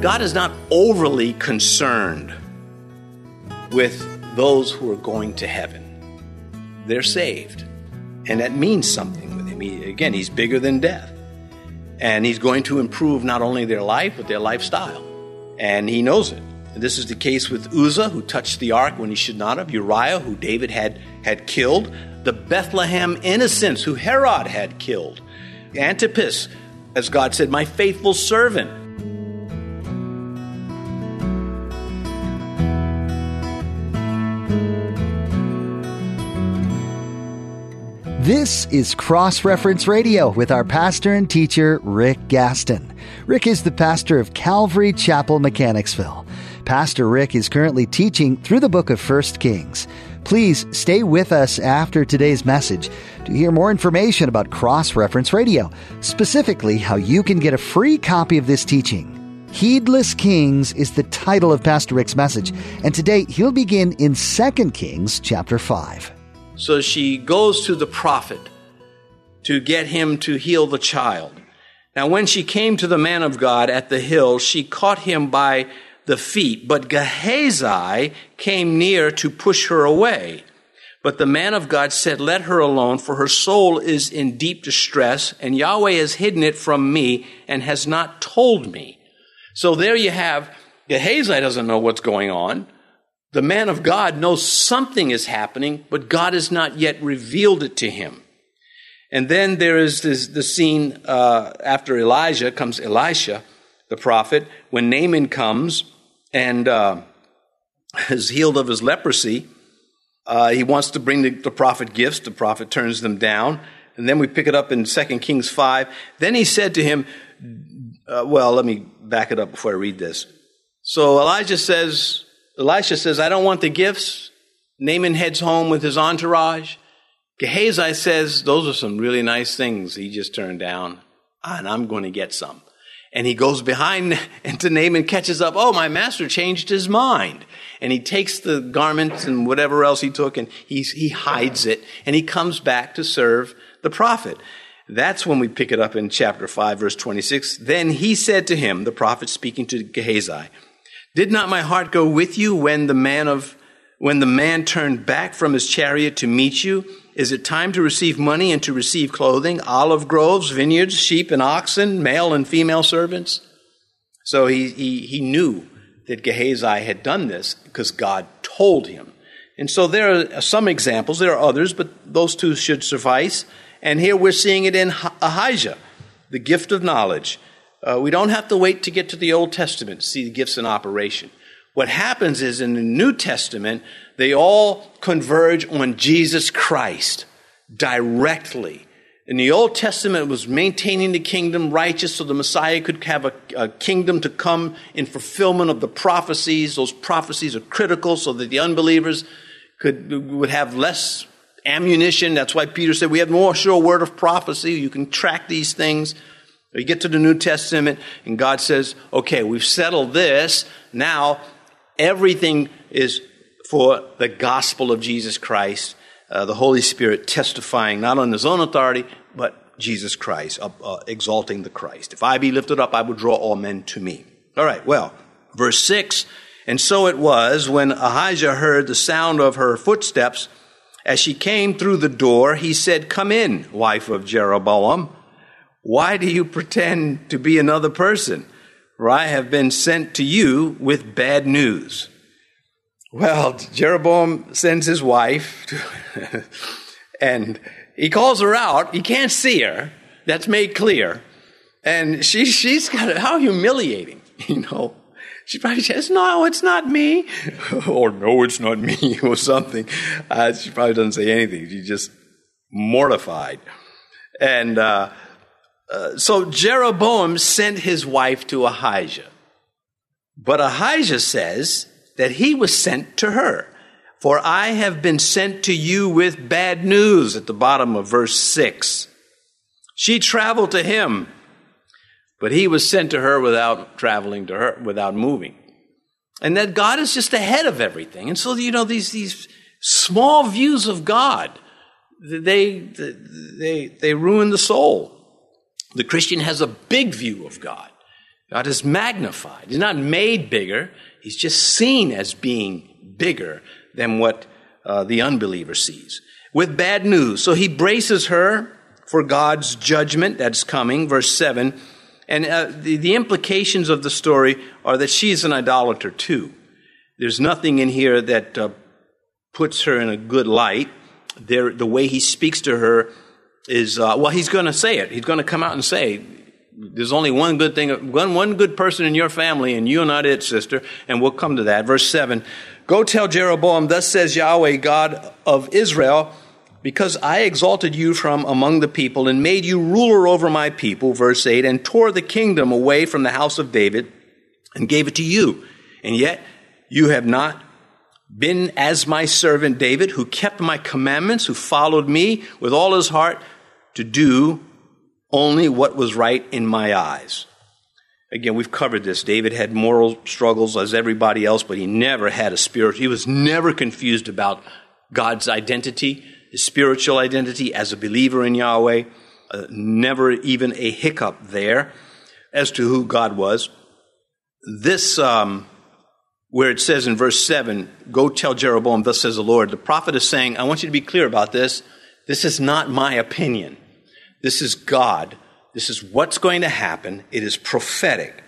God is not overly concerned with those who are going to heaven. They're saved. And that means something with him. He, again, he's bigger than death. And he's going to improve not only their life, but their lifestyle. And he knows it. And this is the case with Uzzah, who touched the ark when he should not have, Uriah, who David had, had killed, the Bethlehem innocents, who Herod had killed, Antipas, as God said, my faithful servant. This is Cross Reference Radio with our pastor and teacher, Rick Gaston. Rick is the pastor of Calvary Chapel, Mechanicsville. Pastor Rick is currently teaching through the book of 1 Kings. Please stay with us after today's message to hear more information about Cross Reference Radio, specifically how you can get a free copy of this teaching. Heedless Kings is the title of Pastor Rick's message, and today he'll begin in 2 Kings chapter 5. So she goes to the prophet to get him to heal the child. Now, when she came to the man of God at the hill, she caught him by the feet, but Gehazi came near to push her away. But the man of God said, Let her alone, for her soul is in deep distress, and Yahweh has hidden it from me and has not told me. So there you have Gehazi doesn't know what's going on. The man of God knows something is happening, but God has not yet revealed it to him. And then there is this, the scene uh, after Elijah comes Elisha, the prophet, when Naaman comes and uh, is healed of his leprosy. Uh, he wants to bring the, the, prophet gifts. The prophet turns them down. And then we pick it up in 2 Kings 5. Then he said to him, uh, well, let me back it up before I read this. So Elijah says, Elisha says, I don't want the gifts. Naaman heads home with his entourage. Gehazi says, Those are some really nice things he just turned down, and I'm going to get some. And he goes behind and to Naaman catches up. Oh, my master changed his mind. And he takes the garments and whatever else he took and he, he hides it and he comes back to serve the prophet. That's when we pick it up in chapter 5, verse 26. Then he said to him, the prophet speaking to Gehazi, did not my heart go with you when the man of when the man turned back from his chariot to meet you? Is it time to receive money and to receive clothing, olive groves, vineyards, sheep and oxen, male and female servants? So he, he, he knew that Gehazi had done this because God told him. And so there are some examples, there are others, but those two should suffice. And here we're seeing it in Ahijah, the gift of knowledge. Uh, we don't have to wait to get to the Old Testament to see the gifts in operation. What happens is in the New Testament, they all converge on Jesus Christ directly. In the Old Testament, it was maintaining the kingdom righteous so the Messiah could have a, a, kingdom to come in fulfillment of the prophecies. Those prophecies are critical so that the unbelievers could, would have less ammunition. That's why Peter said, we have more sure word of prophecy. You can track these things. You get to the New Testament, and God says, okay, we've settled this. Now, everything is for the gospel of Jesus Christ, uh, the Holy Spirit testifying not on his own authority, but Jesus Christ, uh, uh, exalting the Christ. If I be lifted up, I will draw all men to me. All right, well, verse 6 And so it was when Ahijah heard the sound of her footsteps. As she came through the door, he said, Come in, wife of Jeroboam. Why do you pretend to be another person? For I have been sent to you with bad news. Well, Jeroboam sends his wife, to, and he calls her out. He can't see her. That's made clear. And she, she's got, it. how humiliating, you know. She probably says, no, it's not me. or no, it's not me, or something. Uh, she probably doesn't say anything. She's just mortified. And, uh, uh, so Jeroboam sent his wife to Ahijah. But Ahijah says that he was sent to her. For I have been sent to you with bad news at the bottom of verse 6. She traveled to him, but he was sent to her without traveling to her, without moving. And that God is just ahead of everything. And so, you know, these, these small views of God, they, they, they ruin the soul. The Christian has a big view of God. God is magnified. He's not made bigger. He's just seen as being bigger than what uh, the unbeliever sees. With bad news. So he braces her for God's judgment that's coming, verse 7. And uh, the, the implications of the story are that she's an idolater too. There's nothing in here that uh, puts her in a good light. There, the way he speaks to her is, uh, well, he's going to say it. He's going to come out and say, there's only one good thing, one, one good person in your family, and you're not it, sister. And we'll come to that. Verse 7 Go tell Jeroboam, thus says Yahweh, God of Israel, because I exalted you from among the people and made you ruler over my people, verse 8, and tore the kingdom away from the house of David and gave it to you. And yet you have not been as my servant David, who kept my commandments, who followed me with all his heart to do only what was right in my eyes. Again, we've covered this. David had moral struggles as everybody else, but he never had a spirit. He was never confused about God's identity, his spiritual identity as a believer in Yahweh. Uh, never even a hiccup there as to who God was. This, um, where it says in verse 7, go tell Jeroboam, thus says the Lord, the prophet is saying, I want you to be clear about this. This is not my opinion. This is God. This is what's going to happen. It is prophetic.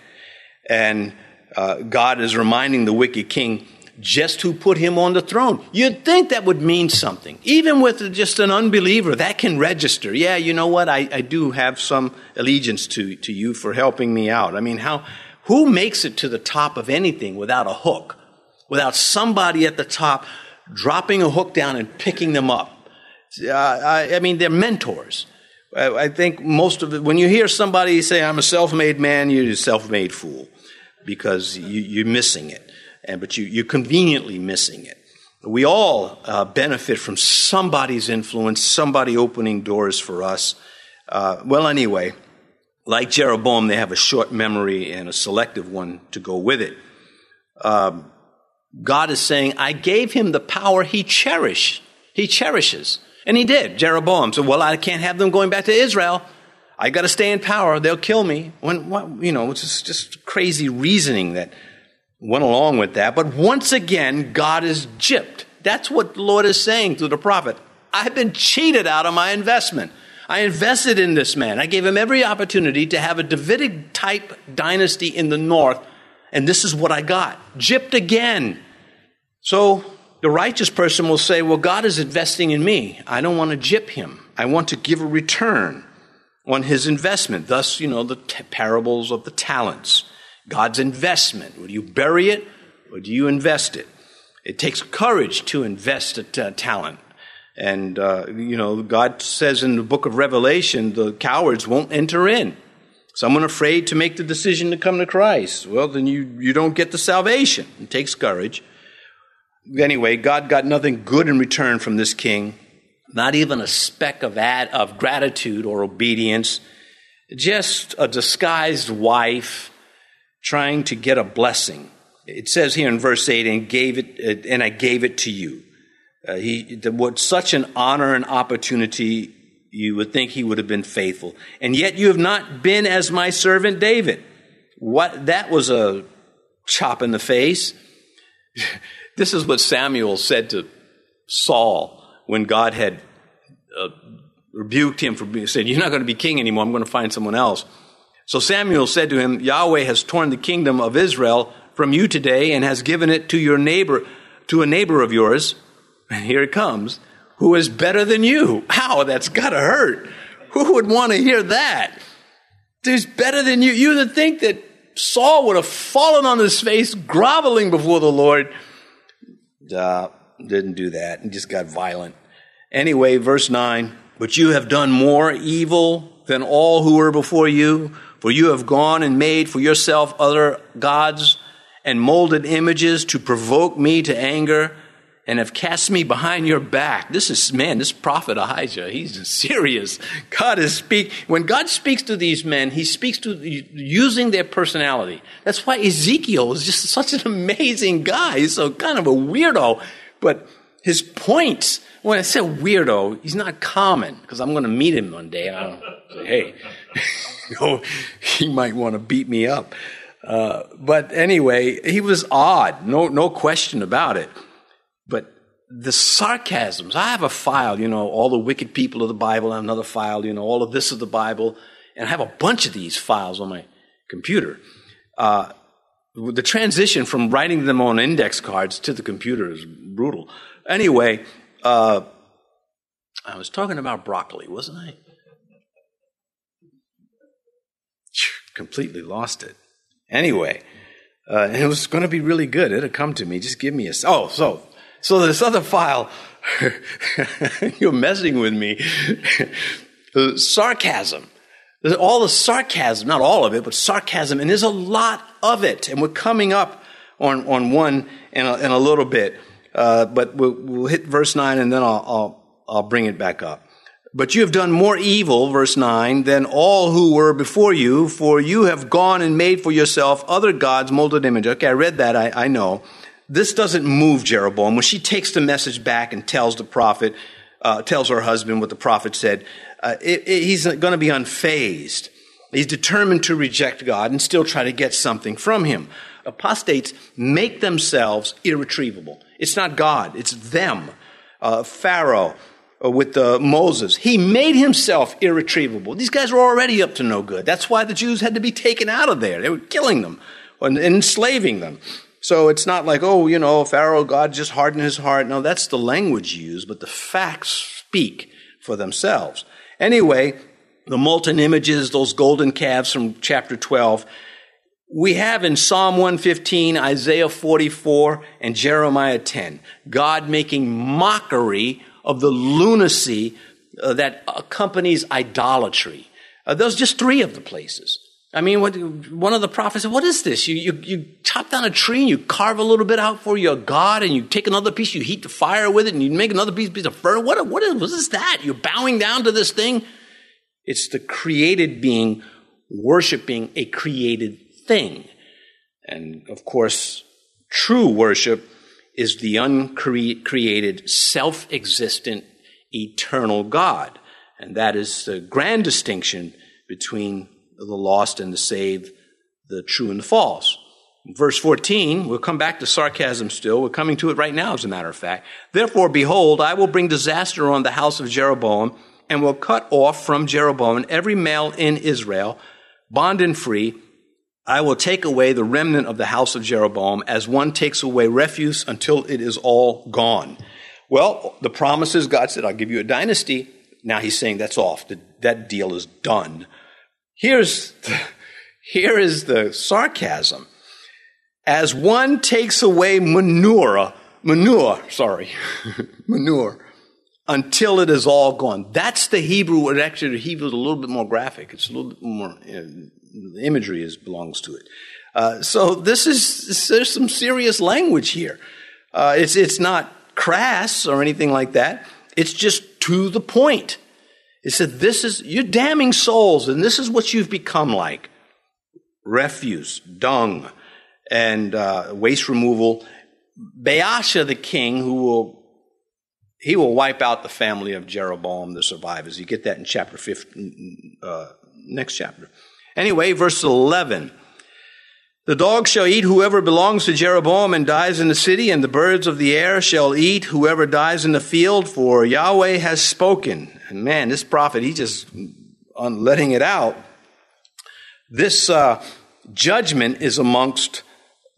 And uh, God is reminding the wicked king just who put him on the throne. You'd think that would mean something. Even with just an unbeliever, that can register. Yeah, you know what? I, I do have some allegiance to, to you for helping me out. I mean, how, who makes it to the top of anything without a hook? Without somebody at the top dropping a hook down and picking them up? Uh, I, I mean, they're mentors. I think most of it, when you hear somebody say, I'm a self made man, you're a self made fool because you, are missing it. And, but you, you're conveniently missing it. We all uh, benefit from somebody's influence, somebody opening doors for us. Uh, well, anyway, like Jeroboam, they have a short memory and a selective one to go with it. Um, God is saying, I gave him the power he cherished. He cherishes. And he did. Jeroboam said, Well, I can't have them going back to Israel. I got to stay in power. They'll kill me. When, what, you know, it's just, just crazy reasoning that went along with that. But once again, God is gypped. That's what the Lord is saying through the prophet. I've been cheated out of my investment. I invested in this man. I gave him every opportunity to have a Davidic type dynasty in the north, and this is what I got. Gypped again. So the righteous person will say, Well, God is investing in me. I don't want to gyp him. I want to give a return on his investment. Thus, you know, the t- parables of the talents. God's investment. Would you bury it or do you invest it? It takes courage to invest a t- talent. And, uh, you know, God says in the book of Revelation, the cowards won't enter in. Someone afraid to make the decision to come to Christ. Well, then you, you don't get the salvation. It takes courage. Anyway, God got nothing good in return from this king, not even a speck of, ad, of gratitude or obedience, just a disguised wife trying to get a blessing. It says here in verse 8, and, gave it, and I gave it to you. Uh, he, what such an honor and opportunity, you would think he would have been faithful. And yet you have not been as my servant David. What, that was a chop in the face. This is what Samuel said to Saul when God had uh, rebuked him for being, said, You're not going to be king anymore. I'm going to find someone else. So Samuel said to him, Yahweh has torn the kingdom of Israel from you today and has given it to your neighbor, to a neighbor of yours. And here it comes, who is better than you. How? That's got to hurt. Who would want to hear that? Who's better than you. You would think that Saul would have fallen on his face, groveling before the Lord. Uh, didn't do that and just got violent. Anyway, verse 9, but you have done more evil than all who were before you, for you have gone and made for yourself other gods and molded images to provoke me to anger and have cast me behind your back. This is, man, this prophet Ahijah, he's serious. God is speak, when God speaks to these men, he speaks to using their personality. That's why Ezekiel is just such an amazing guy. He's so kind of a weirdo, but his points. When I say weirdo, he's not common because I'm going to meet him one day. And I don't say, hey, no, he might want to beat me up. Uh, but anyway, he was odd, no, no question about it. The sarcasms, I have a file, you know, all the wicked people of the Bible, I have another file, you know, all of this of the Bible, and I have a bunch of these files on my computer. Uh, the transition from writing them on index cards to the computer is brutal. Anyway, uh, I was talking about broccoli, wasn't I? Completely lost it. Anyway, uh, it was going to be really good. It'll come to me. Just give me a. Oh, so so this other file. you're messing with me. sarcasm. all the sarcasm, not all of it, but sarcasm, and there's a lot of it. And we're coming up on on one in a, in a little bit, uh, but we'll, we'll, hit verse nine, and then I'll, I'll I'll bring it back up. But you have done more evil, verse 9, than all who were before you, for you have gone and made for yourself other gods molded image. Okay, I read that, I, I know. This doesn't move Jeroboam. When she takes the message back and tells the prophet, uh, tells her husband what the prophet said, uh, it, it, he's going to be unfazed. He's determined to reject God and still try to get something from him. Apostates make themselves irretrievable. It's not God, it's them. Uh, Pharaoh, uh, with uh, Moses. He made himself irretrievable. These guys were already up to no good. That's why the Jews had to be taken out of there. They were killing them and enslaving them. So it's not like, oh, you know, Pharaoh, God just hardened his heart. No, that's the language used, but the facts speak for themselves. Anyway, the molten images, those golden calves from chapter 12, we have in Psalm 115, Isaiah 44, and Jeremiah 10, God making mockery of the lunacy uh, that accompanies idolatry. Uh, those just three of the places. I mean, what, one of the prophets said, what is this? You, you, you chop down a tree and you carve a little bit out for your God and you take another piece, you heat the fire with it and you make another piece, piece of fur. What, what is, what is that? You're bowing down to this thing? It's the created being worshiping a created thing. And of course, true worship is the uncreated, self existent, eternal God. And that is the grand distinction between the lost and the saved, the true and the false. Verse 14, we'll come back to sarcasm still. We're coming to it right now, as a matter of fact. Therefore, behold, I will bring disaster on the house of Jeroboam and will cut off from Jeroboam every male in Israel, bond and free, I will take away the remnant of the house of Jeroboam as one takes away refuse until it is all gone. Well, the promises God said, I'll give you a dynasty. Now he's saying that's off. That deal is done. Here's the, here is the sarcasm. As one takes away manure, manure, sorry, manure, until it is all gone. That's the Hebrew. Actually, the Hebrew is a little bit more graphic. It's a little bit more the imagery is, belongs to it. Uh, so this is there's some serious language here. Uh, it's it's not crass or anything like that. It's just to the point. It said, "This is you're damning souls, and this is what you've become like: refuse, dung, and uh, waste removal." Baasha, the king, who will he will wipe out the family of Jeroboam, the survivors. You get that in chapter 15, uh, next chapter. Anyway, verse 11. The dog shall eat whoever belongs to Jeroboam and dies in the city, and the birds of the air shall eat whoever dies in the field, for Yahweh has spoken. And man, this prophet, he's just on letting it out. This uh, judgment is amongst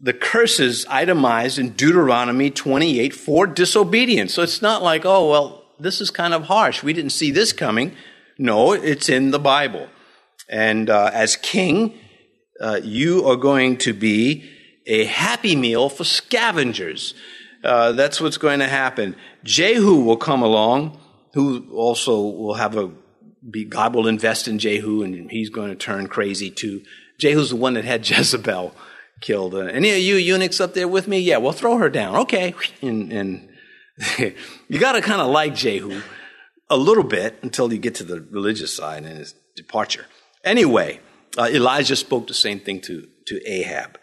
the curses itemized in Deuteronomy 28 for disobedience. So it's not like, oh, well, this is kind of harsh. We didn't see this coming. No, it's in the Bible. And uh, as king, uh, you are going to be a happy meal for scavengers. Uh, that's what's going to happen. Jehu will come along, who also will have a be, God will invest in Jehu, and he's going to turn crazy too. Jehu's the one that had Jezebel killed. Uh, any of you eunuchs up there with me? Yeah, we'll throw her down. Okay, and, and you got to kind of like Jehu a little bit until you get to the religious side and his departure. Anyway, uh, Elijah spoke the same thing to, to Ahab.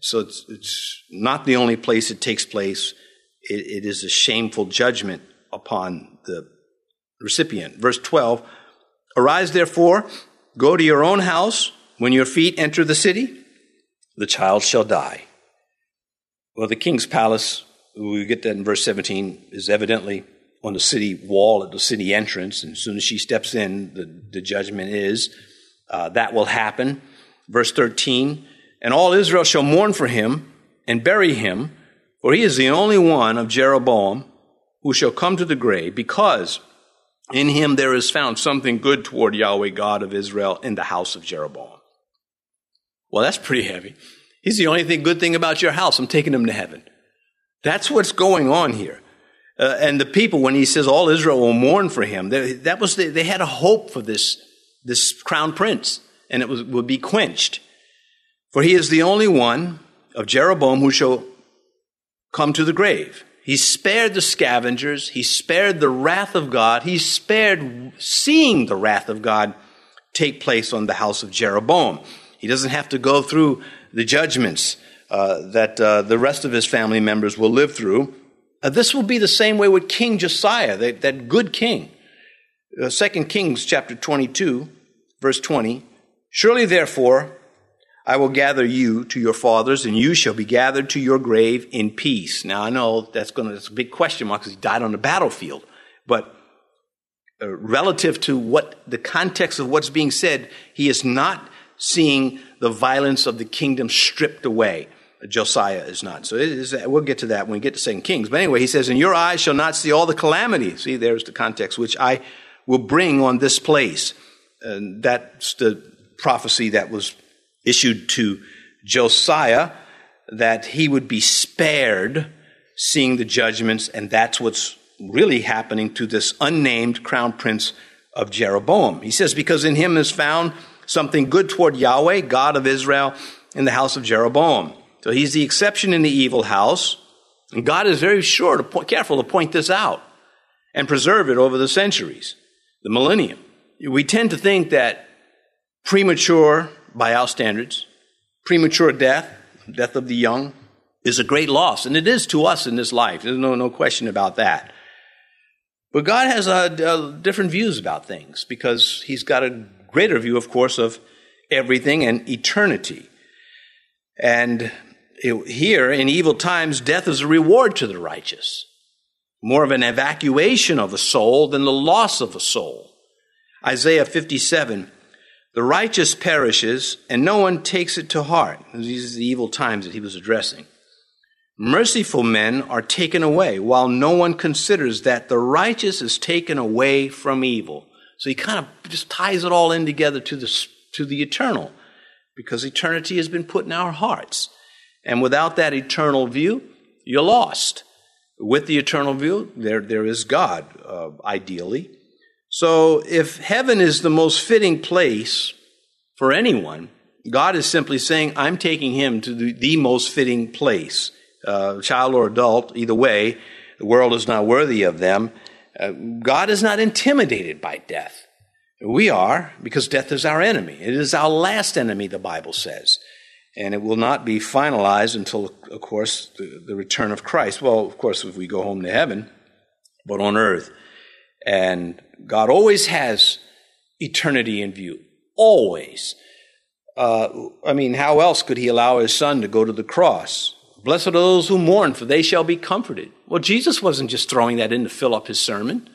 So it's, it's not the only place it takes place. it, it is a shameful judgment upon the recipient. Verse 12 Arise, therefore, go to your own house. When your feet enter the city, the child shall die. Well, the king's palace, we get that in verse 17, is evidently on the city wall at the city entrance. And as soon as she steps in, the, the judgment is uh, that will happen. Verse 13, and all Israel shall mourn for him and bury him, for he is the only one of Jeroboam who shall come to the grave, because in him there is found something good toward Yahweh God of Israel in the house of Jeroboam. Well, that's pretty heavy. He's the only thing, good thing about your house. I'm taking him to heaven. That's what's going on here. Uh, and the people, when he says all Israel will mourn for him, they, that was the, they had a hope for this, this crown prince, and it was, would be quenched. For he is the only one of Jeroboam who shall come to the grave. He spared the scavengers. He spared the wrath of God. He spared seeing the wrath of God take place on the house of Jeroboam. He doesn't have to go through the judgments uh, that uh, the rest of his family members will live through. Uh, this will be the same way with King Josiah, that, that good king. Uh, 2 Kings chapter 22, verse 20. Surely, therefore, I will gather you to your fathers, and you shall be gathered to your grave in peace. Now, I know that's going to, that's a big question mark because he died on the battlefield. But uh, relative to what the context of what's being said, he is not seeing the violence of the kingdom stripped away. Josiah is not. So we'll get to that when we get to Second Kings. But anyway, he says, "And your eyes shall not see all the calamity." See, there's the context which I will bring on this place. And that's the prophecy that was issued to Josiah that he would be spared seeing the judgments, and that's what's really happening to this unnamed crown prince of Jeroboam. He says, Because in him is found something good toward Yahweh, God of Israel, in the house of Jeroboam. So he's the exception in the evil house, and God is very sure to point, careful to point this out and preserve it over the centuries, the millennium. We tend to think that premature by our standards. Premature death, death of the young, is a great loss, and it is to us in this life. There's no, no question about that. But God has different views about things because He's got a greater view, of course, of everything and eternity. And it, here, in evil times, death is a reward to the righteous, more of an evacuation of a soul than the loss of a soul. Isaiah 57 the righteous perishes, and no one takes it to heart. These are the evil times that he was addressing. Merciful men are taken away, while no one considers that the righteous is taken away from evil. So he kind of just ties it all in together to the, to the eternal, because eternity has been put in our hearts. And without that eternal view, you're lost. With the eternal view, there, there is God, uh, ideally. So if heaven is the most fitting place for anyone, God is simply saying, I'm taking him to the, the most fitting place. Uh, child or adult, either way, the world is not worthy of them. Uh, God is not intimidated by death. We are, because death is our enemy. It is our last enemy, the Bible says. And it will not be finalized until, of course, the, the return of Christ. Well, of course, if we go home to heaven, but on earth. And God always has eternity in view. Always. Uh, I mean, how else could he allow his son to go to the cross? Blessed are those who mourn, for they shall be comforted. Well, Jesus wasn't just throwing that in to fill up his sermon.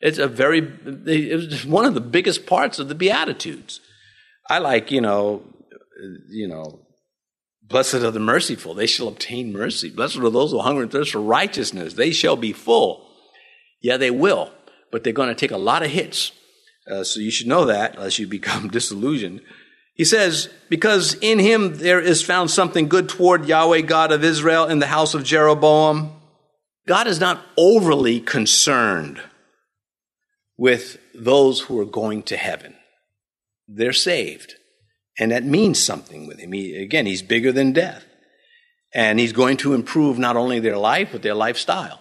It's a very, it was one of the biggest parts of the Beatitudes. I like, you know, you know, blessed are the merciful, they shall obtain mercy. Blessed are those who hunger and thirst for righteousness, they shall be full. Yeah, they will but they're going to take a lot of hits. Uh, so you should know that, unless you become disillusioned. He says, Because in him there is found something good toward Yahweh God of Israel in the house of Jeroboam. God is not overly concerned with those who are going to heaven. They're saved. And that means something with him. He, again, he's bigger than death. And he's going to improve not only their life, but their lifestyle.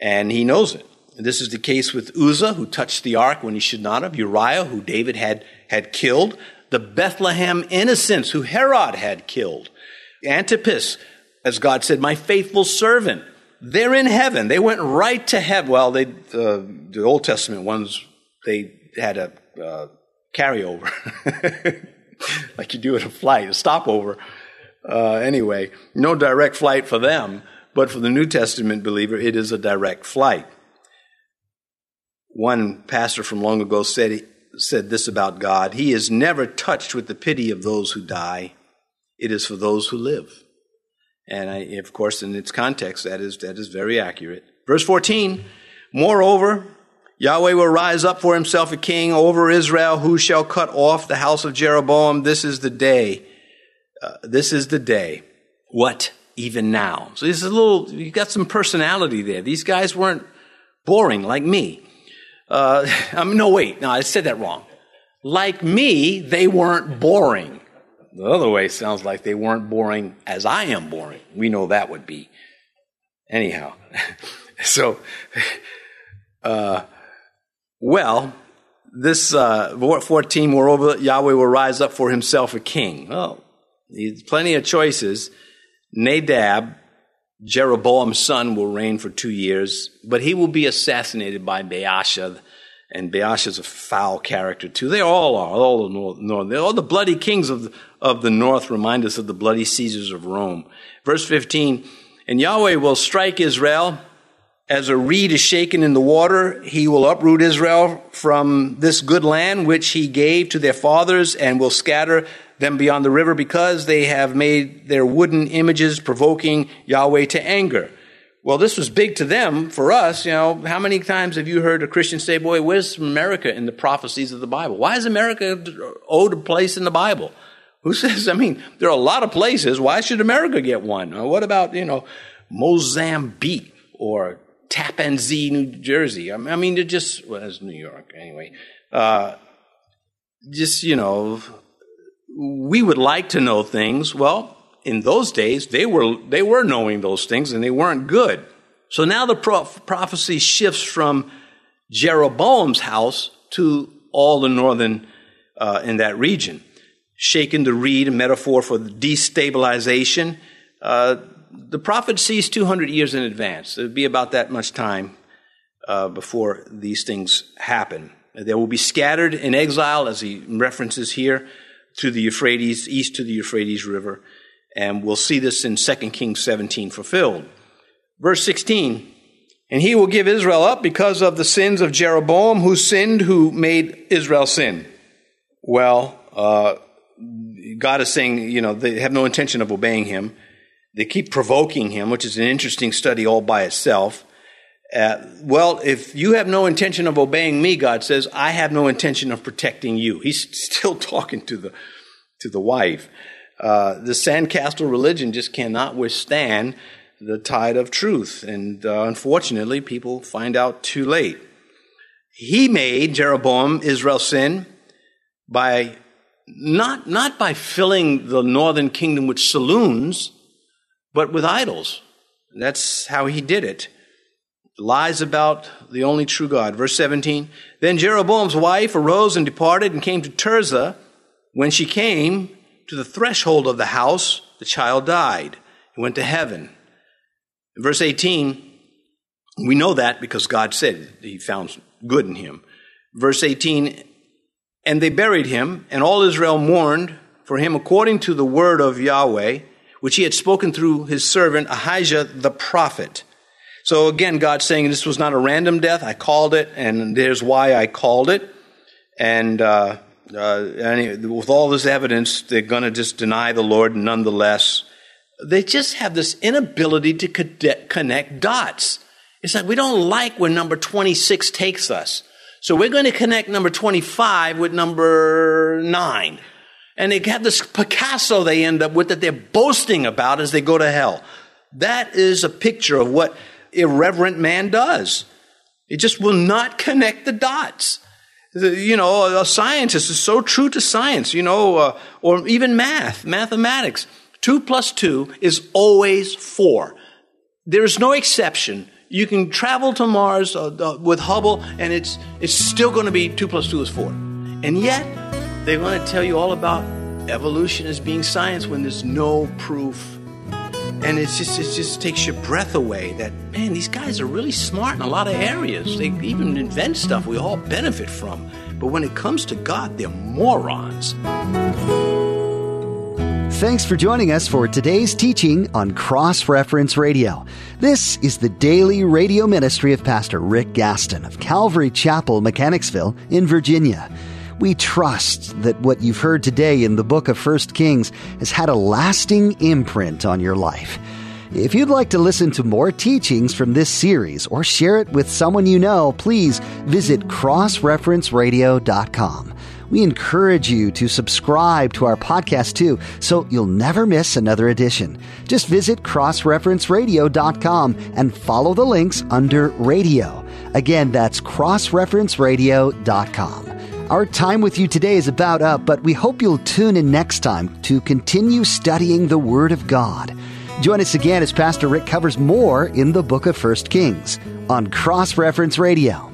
And he knows it. This is the case with Uzzah, who touched the ark when he should not have, Uriah, who David had, had killed, the Bethlehem innocents, who Herod had killed, Antipas, as God said, my faithful servant, they're in heaven. They went right to heaven. Well, they, uh, the Old Testament ones, they had a uh, carryover, like you do at a flight, a stopover. Uh, anyway, no direct flight for them, but for the New Testament believer, it is a direct flight. One pastor from long ago said, said this about God He is never touched with the pity of those who die, it is for those who live. And I, of course, in its context, that is, that is very accurate. Verse 14, moreover, Yahweh will rise up for himself a king over Israel who shall cut off the house of Jeroboam. This is the day. Uh, this is the day. What? Even now. So this is a little, you got some personality there. These guys weren't boring like me. Uh, mean, no, wait. No, I said that wrong. Like me, they weren't boring. The other way sounds like they weren't boring as I am boring. We know that would be. Anyhow, so, uh, well, this uh, 14, moreover, Yahweh will rise up for himself a king. Well, he's plenty of choices. Nadab, Jeroboam's son, will reign for two years, but he will be assassinated by Baasha, and Baasha's a foul character too. They all are. All the north, north all the bloody kings of the, of the north remind us of the bloody Caesars of Rome. Verse 15, and Yahweh will strike Israel as a reed is shaken in the water. He will uproot Israel from this good land which he gave to their fathers and will scatter them beyond the river because they have made their wooden images provoking Yahweh to anger. Well, this was big to them. For us, you know, how many times have you heard a Christian say, Boy, where's America in the prophecies of the Bible? Why is America owed a place in the Bible? Who says, I mean, there are a lot of places. Why should America get one? Or what about, you know, Mozambique or Tappan Zee, New Jersey? I mean, they're just, well, that's New York anyway. Uh, just, you know, we would like to know things. Well, in those days, they were, they were knowing those things and they weren't good. So now the prophecy shifts from Jeroboam's house to all the northern uh, in that region. Shaken the reed, a metaphor for destabilization. Uh, the prophet sees 200 years in advance. It would be about that much time uh, before these things happen. They will be scattered in exile, as he references here, to the Euphrates, east to the Euphrates River. And we'll see this in 2 Kings 17 fulfilled. Verse 16 And he will give Israel up because of the sins of Jeroboam, who sinned, who made Israel sin. Well, uh, God is saying, you know, they have no intention of obeying him. They keep provoking him, which is an interesting study all by itself. Uh, well, if you have no intention of obeying me, God says, I have no intention of protecting you. He's still talking to the, to the wife. Uh, the sandcastle religion just cannot withstand the tide of truth. And uh, unfortunately, people find out too late. He made Jeroboam Israel sin by not, not by filling the northern kingdom with saloons, but with idols. That's how he did it. Lies about the only true God. Verse 17 Then Jeroboam's wife arose and departed and came to Tirzah. When she came, to the threshold of the house, the child died. He went to heaven. In verse 18, we know that because God said he found good in him. Verse 18, and they buried him, and all Israel mourned for him according to the word of Yahweh, which he had spoken through his servant Ahijah the prophet. So again, God saying this was not a random death. I called it, and there's why I called it. And uh, uh, and with all this evidence, they're going to just deny the Lord nonetheless. They just have this inability to connect dots. It's like we don't like where number 26 takes us. So we're going to connect number 25 with number 9. And they have this Picasso they end up with that they're boasting about as they go to hell. That is a picture of what irreverent man does. It just will not connect the dots you know, a scientist is so true to science, you know, uh, or even math, mathematics. Two plus two is always four. There is no exception. You can travel to Mars uh, uh, with Hubble, and it's it's still going to be two plus two is four. And yet, they're going to tell you all about evolution as being science when there's no proof And it's just it just takes your breath away that man, these guys are really smart in a lot of areas. They even invent stuff we all benefit from. But when it comes to God, they're morons. Thanks for joining us for today's teaching on Cross Reference Radio. This is the daily radio ministry of Pastor Rick Gaston of Calvary Chapel, Mechanicsville, in Virginia. We trust that what you've heard today in the book of 1 Kings has had a lasting imprint on your life. If you'd like to listen to more teachings from this series or share it with someone you know, please visit crossreferenceradio.com. We encourage you to subscribe to our podcast too, so you'll never miss another edition. Just visit crossreferenceradio.com and follow the links under radio. Again, that's crossreferenceradio.com. Our time with you today is about up, but we hope you'll tune in next time to continue studying the Word of God. Join us again as Pastor Rick covers more in the book of 1 Kings on Cross Reference Radio.